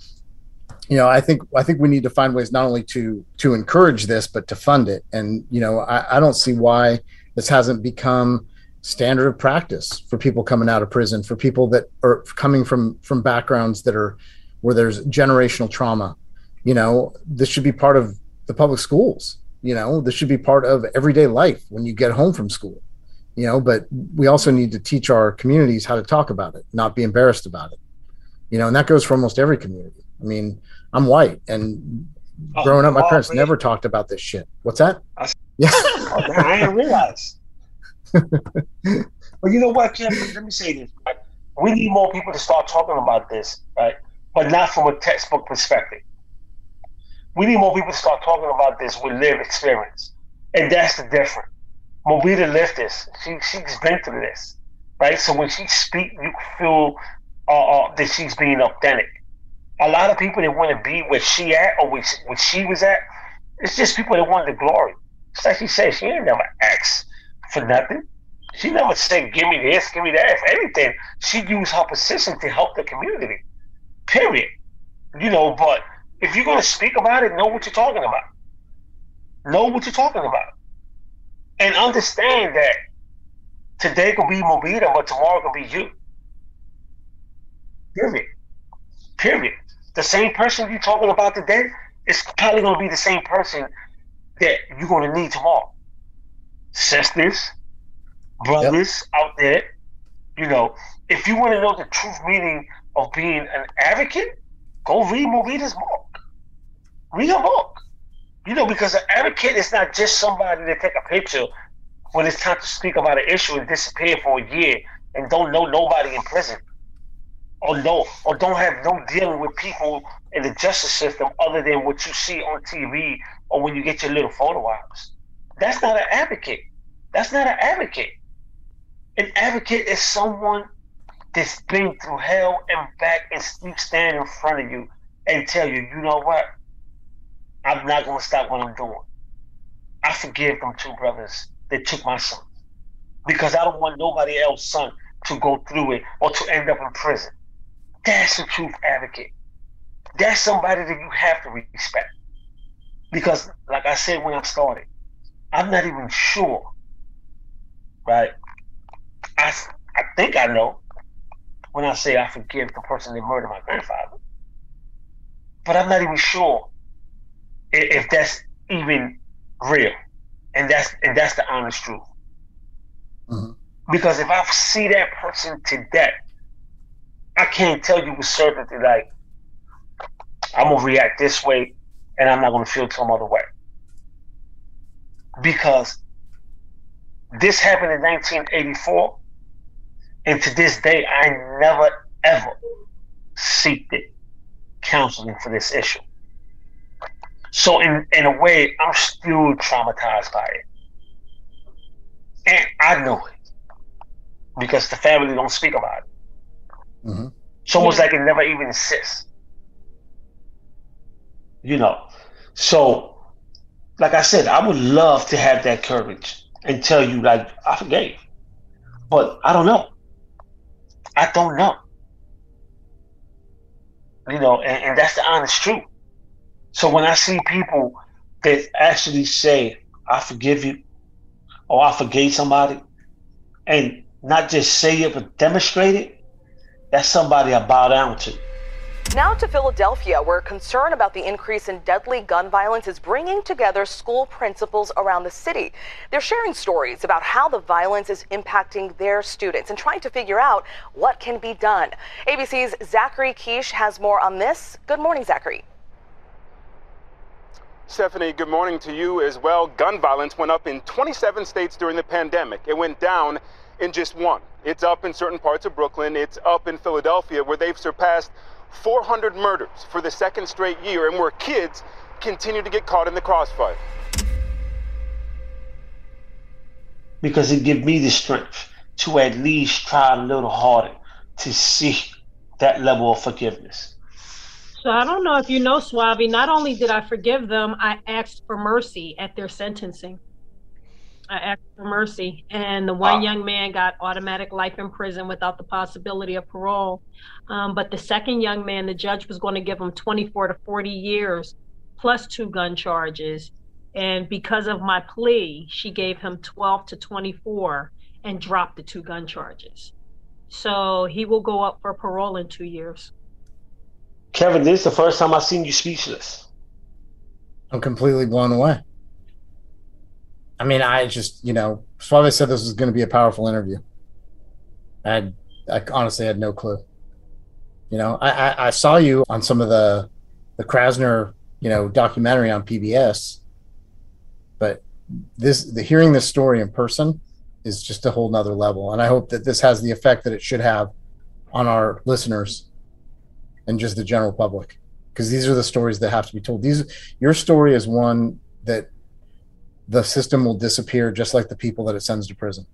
you know, I think I think we need to find ways not only to to encourage this but to fund it. And you know, I, I don't see why this hasn't become standard of practice for people coming out of prison, for people that are coming from from backgrounds that are where there's generational trauma. You know, this should be part of the public schools. You know, this should be part of everyday life when you get home from school. You know, but we also need to teach our communities how to talk about it, not be embarrassed about it. You know, and that goes for almost every community. I mean, I'm white, and oh, growing up, my parents never talked about this shit. What's that? I, yeah, *laughs* I didn't realize. *laughs* but you know what, Kim? Let me say this. Right? We need more people to start talking about this, right? But not from a textbook perspective. We need more people to start talking about this with lived experience, and that's the difference. Movita lived this. She she's been through this, right? So when she speaks, you feel uh, uh, that she's being authentic a lot of people that want to be where she at or where she, where she was at, it's just people that want the glory. It's like she said, she ain't never asked for nothing. She never said, give me this, give me that. If anything, she used her position to help the community. Period. You know, but if you're going to speak about it, know what you're talking about. Know what you're talking about. And understand that today could be Movita, but tomorrow could be you. Period. Period. The same person you're talking about today is probably going to be the same person that you're going to need tomorrow. Sisters, brothers yep. out there, you know, if you want to know the truth meaning of being an advocate, go read Movita's book. Read a book. You know, because an advocate is not just somebody that take a picture when it's time to speak about an issue and disappear for a year and don't know nobody in prison. Or no, or don't have no dealing with people in the justice system other than what you see on TV or when you get your little photo ops. That's not an advocate. That's not an advocate. An advocate is someone that's been through hell and back and still stand in front of you and tell you, you know what? I'm not to stop what I'm doing. I forgive them two brothers that took my son because I don't want nobody else's son to go through it or to end up in prison. That's a truth advocate. That's somebody that you have to respect. Because, like I said when I started, I'm not even sure, right? I, I think I know when I say I forgive the person that murdered my grandfather. But I'm not even sure if that's even real. And that's and that's the honest truth. Mm-hmm. Because if I see that person today, I can't tell you with certainty like I'm gonna react this way and I'm not gonna feel some other way. Because this happened in 1984, and to this day, I never ever seeked it counseling for this issue. So in in a way, I'm still traumatized by it, and I know it because the family don't speak about it. Mm-hmm. It's almost yeah. like it never even exists. You know, so like I said, I would love to have that courage and tell you like I forgave, but I don't know. I don't know. You know, and, and that's the honest truth. So when I see people that actually say, I forgive you, or I forgave somebody, and not just say it, but demonstrate it, that's somebody I bow down to. Now to Philadelphia, where concern about the increase in deadly gun violence is bringing together school principals around the city. They're sharing stories about how the violence is impacting their students and trying to figure out what can be done. ABC's Zachary Kiesch has more on this. Good morning, Zachary. Stephanie, good morning to you as well. Gun violence went up in 27 states during the pandemic. It went down in just one. It's up in certain parts of Brooklyn. It's up in Philadelphia, where they've surpassed 400 murders for the second straight year, and where kids continue to get caught in the crossfire. Because it gives me the strength to at least try a little harder to see that level of forgiveness. So I don't know if you know, Suave, not only did I forgive them, I asked for mercy at their sentencing. I asked for mercy, and the one young man got automatic life in prison without the possibility of parole. Um, but the second young man, the judge was going to give him 24 to 40 years plus two gun charges. And because of my plea, she gave him 12 to 24 and dropped the two gun charges. So he will go up for parole in two years. Kevin, this is the first time I've seen you speechless. I'm completely blown away. I mean, I just, you know, Suave said this was going to be a powerful interview. I, I honestly had no clue. You know, I, I, I saw you on some of the, the Krasner, you know, documentary on PBS, but this, the hearing this story in person is just a whole nother level. And I hope that this has the effect that it should have on our listeners and just the general public, because these are the stories that have to be told. These, your story is one that the system will disappear just like the people that it sends to prison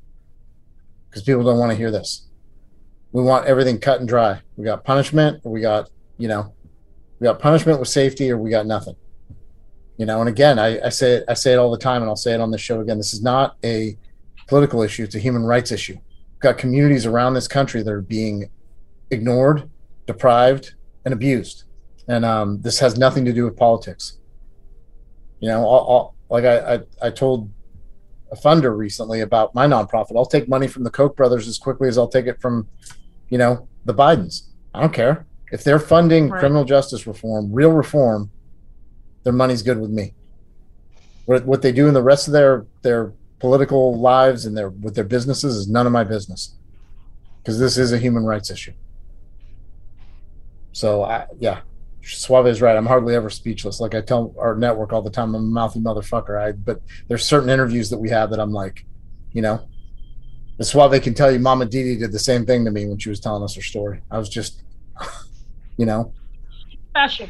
because people don't want to hear this we want everything cut and dry we got punishment we got you know We got punishment with safety, or we got nothing. You know, and again, I, I say it, I say it all the time, and I'll say it on the show again. This is not a political issue; it's a human rights issue. We've got communities around this country that are being ignored, deprived, and abused, and um, this has nothing to do with politics. You know, all, all, like I, I, I told a funder recently about my nonprofit. I'll take money from the Koch brothers as quickly as I'll take it from, you know, the Bidens. I don't care if they're funding right. criminal justice reform, real reform. Their money's good with me. What what they do in the rest of their their political lives and their with their businesses is none of my business, because this is a human rights issue. So I yeah, Suave is right. I'm hardly ever speechless. Like I tell our network all the time, I'm a mouthy motherfucker. I but there's certain interviews that we have that I'm like, you know, the Suave can tell you Mama Didi did the same thing to me when she was telling us her story. I was just, *laughs* you know, special.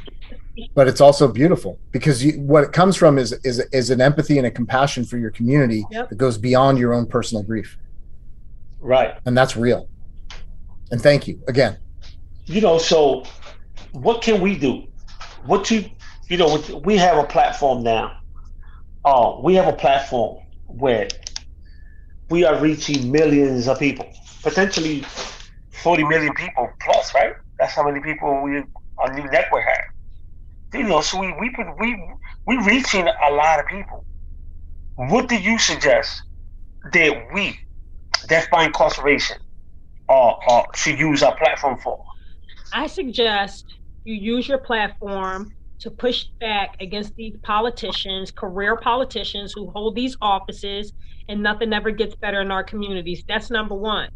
But it's also beautiful because you, what it comes from is is is an empathy and a compassion for your community yep. that goes beyond your own personal grief. Right. And that's real. And thank you again. You know, so what can we do? What you you know we have a platform now. Uh, we have a platform where we are reaching millions of people, potentially 40 million people plus, right? That's how many people we our new network have. You know, so we we we we reaching a lot of people. What do you suggest that we, death by Incarceration, uh, uh, should use our platform for? I suggest you use your platform to push back against these politicians, career politicians who hold these offices, and nothing ever gets better in our communities. That's number one.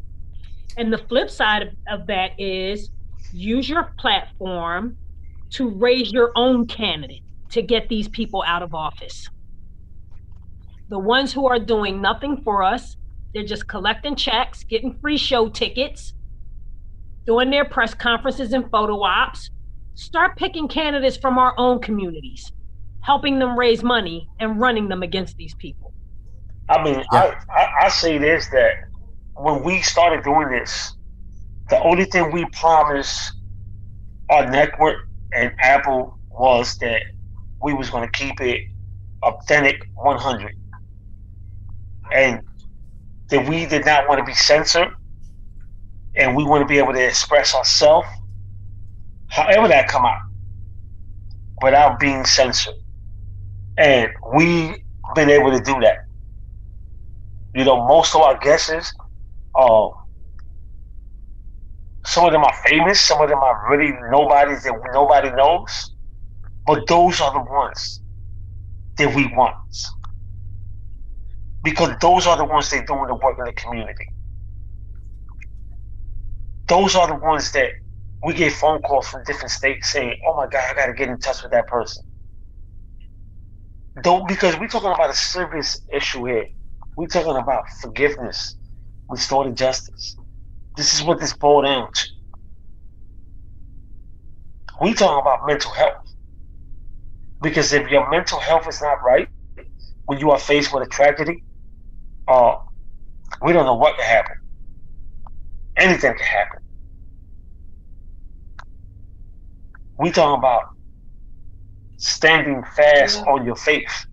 And the flip side of, of that is use your platform to raise your own candidate to get these people out of office. The ones who are doing nothing for us, they're just collecting checks, getting free show tickets, doing their press conferences and photo ops, start picking candidates from our own communities, helping them raise money and running them against these people. I mean, yeah. I, I, I say this that when we started doing this, the only thing we promised our network and Apple was that we was going to keep it authentic 100 and that we did not want to be censored and we want to be able to express ourselves however that come out, without being censored. And we've been able to do that. You know, most of our guesses, uh, some of them are famous, some of them are really nobodies that nobody knows. But those are the ones that we want. Because those are the ones that doing the work in the community. Those are the ones that we get phone calls from different states saying, "Oh my God, I got to get in touch with that person." Don't because we're talking about a serious issue here. We're talking about forgiveness, restoring justice. This is what this boiled down to. We talking about mental health. Because if your mental health is not right, when you are faced with a tragedy, uh, we don't know what can happen. Anything can happen. We talking about standing fast yeah. on your faith.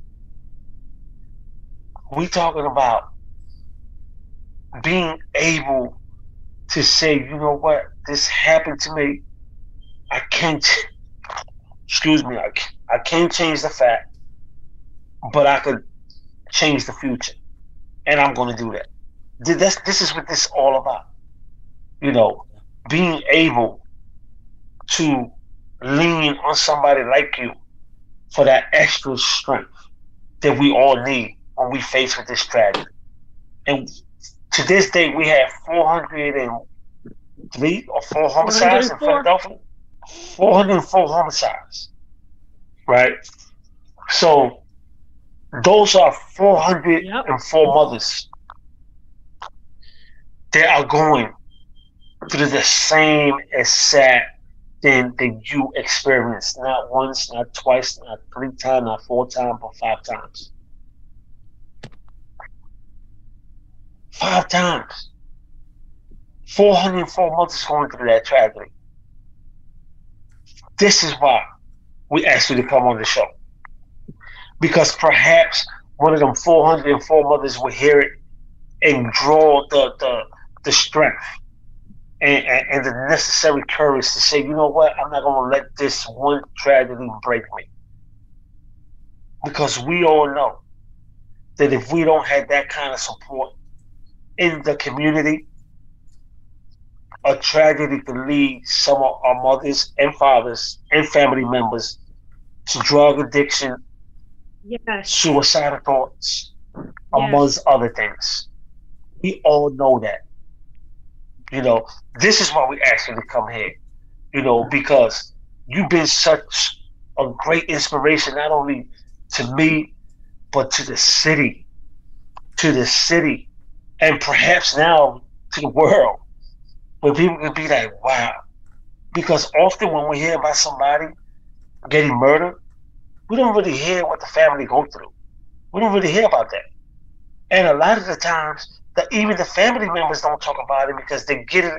We talking about being able to say, you know what, this happened to me. I can't, excuse me, I, I can't change the fact, but I could change the future. And I'm going to do that. This, this is what this is all about. You know, being able to lean on somebody like you for that extra strength that we all need when we face with this tragedy. And to this day, we have 403 or four homicides in Philadelphia. 404 homicides, right? So those are 404 yep. mothers that are going through the same exact than than you experienced. Not once, not twice, not three times, not four times, but five times. Five times. 404 months going through that tragedy. this is why we asked you to come on the show. Because perhaps one of them 404 mothers will hear it and draw the, the, the strength and, and, the necessary courage to say, you know what, I'm not going to let this one tragedy break me. Because we all know that if we don't have that kind of support in the community, a tragedy can lead some of our mothers and fathers and family members to drug addiction, yes. suicidal thoughts, yes. amongst other things. We all know that. You know, this is why we asked you to come here. You know, because you've been such a great inspiration, not only to me, but to the city, to the city, and perhaps now to the world, where people can be like, wow. Because often when we hear about somebody getting murdered, we don't really hear what the family go through. We don't really hear about that. And a lot of the times, even the family members don't talk about it because they get it,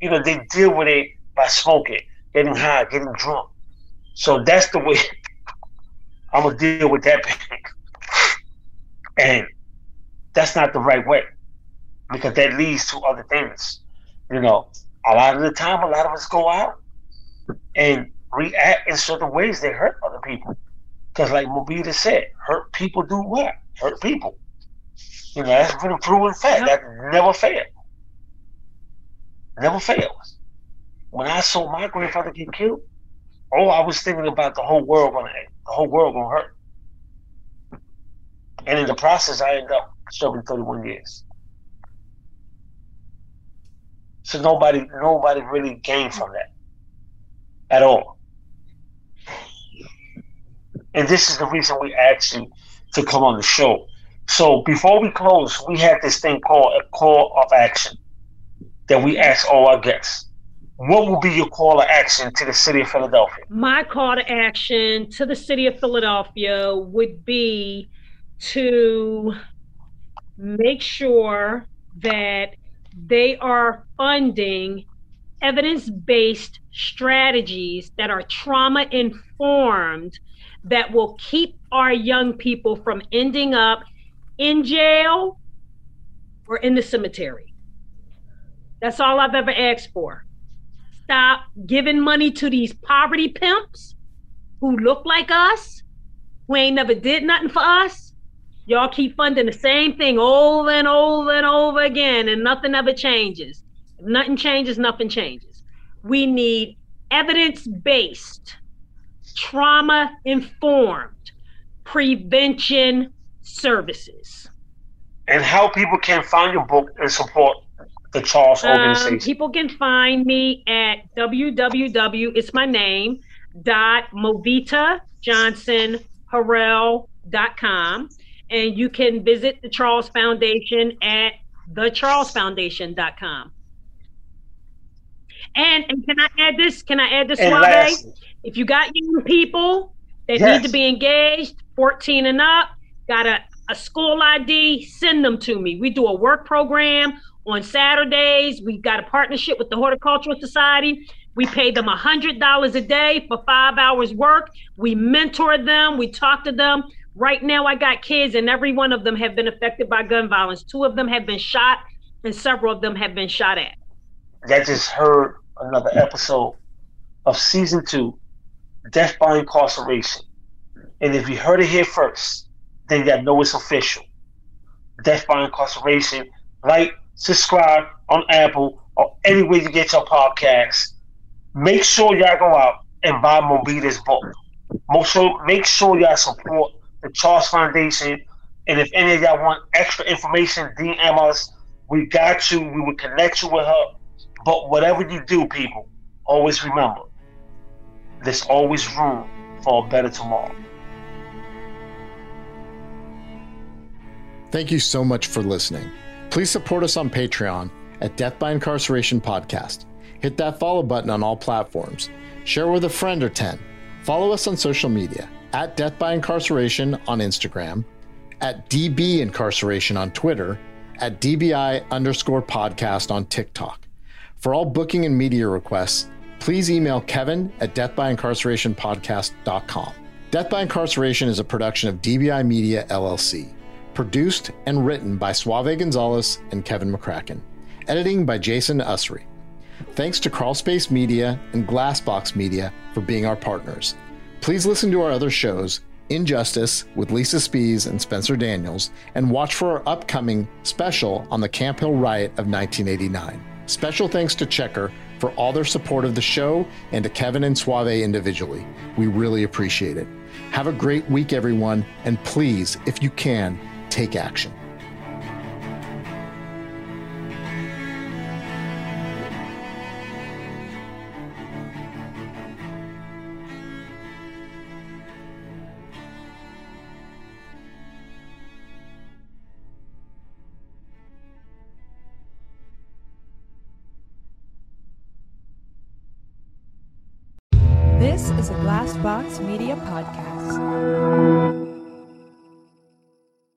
you know, they deal with it by smoking, getting high, getting drunk. So that's the way *laughs* I'm gonna deal with that pain. *laughs* And that's not the right way because that leads to other things. You know, a lot of the time, a lot of us go out and react in certain ways that hurt other people. Because, like Movita said, hurt people do what? Hurt people. You know, that's been a proven fact. That never failed. Never fails. When I saw my grandfather get killed, oh, I was thinking about the whole world gonna the whole world gonna hurt. And in the process, I ended up serving 31 years. So nobody, nobody really gained from that at all. And this is the reason we asked you to come on the show so before we close, we have this thing called a call of action that we ask all our guests. What will be your call of action to the city of Philadelphia? My call to action to the city of Philadelphia would be to make sure that they are funding evidence based strategies that are trauma informed that will keep our young people from ending up in jail or in the cemetery. That's all I've ever asked for. Stop giving money to these poverty pimps who look like us, who ain't never did nothing for us. Y'all keep funding the same thing over and over and over again, and nothing ever changes. If nothing changes, nothing changes. We need evidence based, trauma informed prevention services. And how people can find your book and support the Charles um, people can find me at www. It's my name dot movita johnson dot com and you can visit the charles foundation at thecharlesfoundation.com and and can i add this can i add this Suave? if you got young people that yes. need to be engaged 14 and up got a, a school ID, send them to me. We do a work program on Saturdays. We've got a partnership with the Horticultural Society. We pay them $100 a day for five hours work. We mentor them, we talk to them. Right now, I got kids, and every one of them have been affected by gun violence. Two of them have been shot, and several of them have been shot at. That just heard another episode of season two Death by Incarceration. And if you heard it here first, then you know it's official. Death by incarceration. Like, subscribe on Apple or anywhere you get your podcast. Make sure y'all go out and buy Movita's book. Sure, make sure y'all support the Charles Foundation. And if any of y'all want extra information, DM us. We got you. We will connect you with her. But whatever you do, people, always remember there's always room for a better tomorrow. Thank you so much for listening. Please support us on Patreon at Death by Incarceration Podcast. Hit that follow button on all platforms. Share with a friend or 10. Follow us on social media at Death by Incarceration on Instagram, at DB Incarceration on Twitter, at DBI underscore podcast on TikTok. For all booking and media requests, please email kevin at deathbyincarcerationpodcast.com. Death by Incarceration is a production of DBI Media LLC, produced and written by Suave Gonzalez and Kevin McCracken, editing by Jason Usry. Thanks to Crawlspace Media and Glassbox Media for being our partners. Please listen to our other shows, Injustice with Lisa Spees and Spencer Daniels, and watch for our upcoming special on the Camp Hill riot of 1989. Special thanks to Checker for all their support of the show and to Kevin and Suave individually. We really appreciate it. Have a great week, everyone, and please, if you can, take action. This is a Glassbox Media podcast.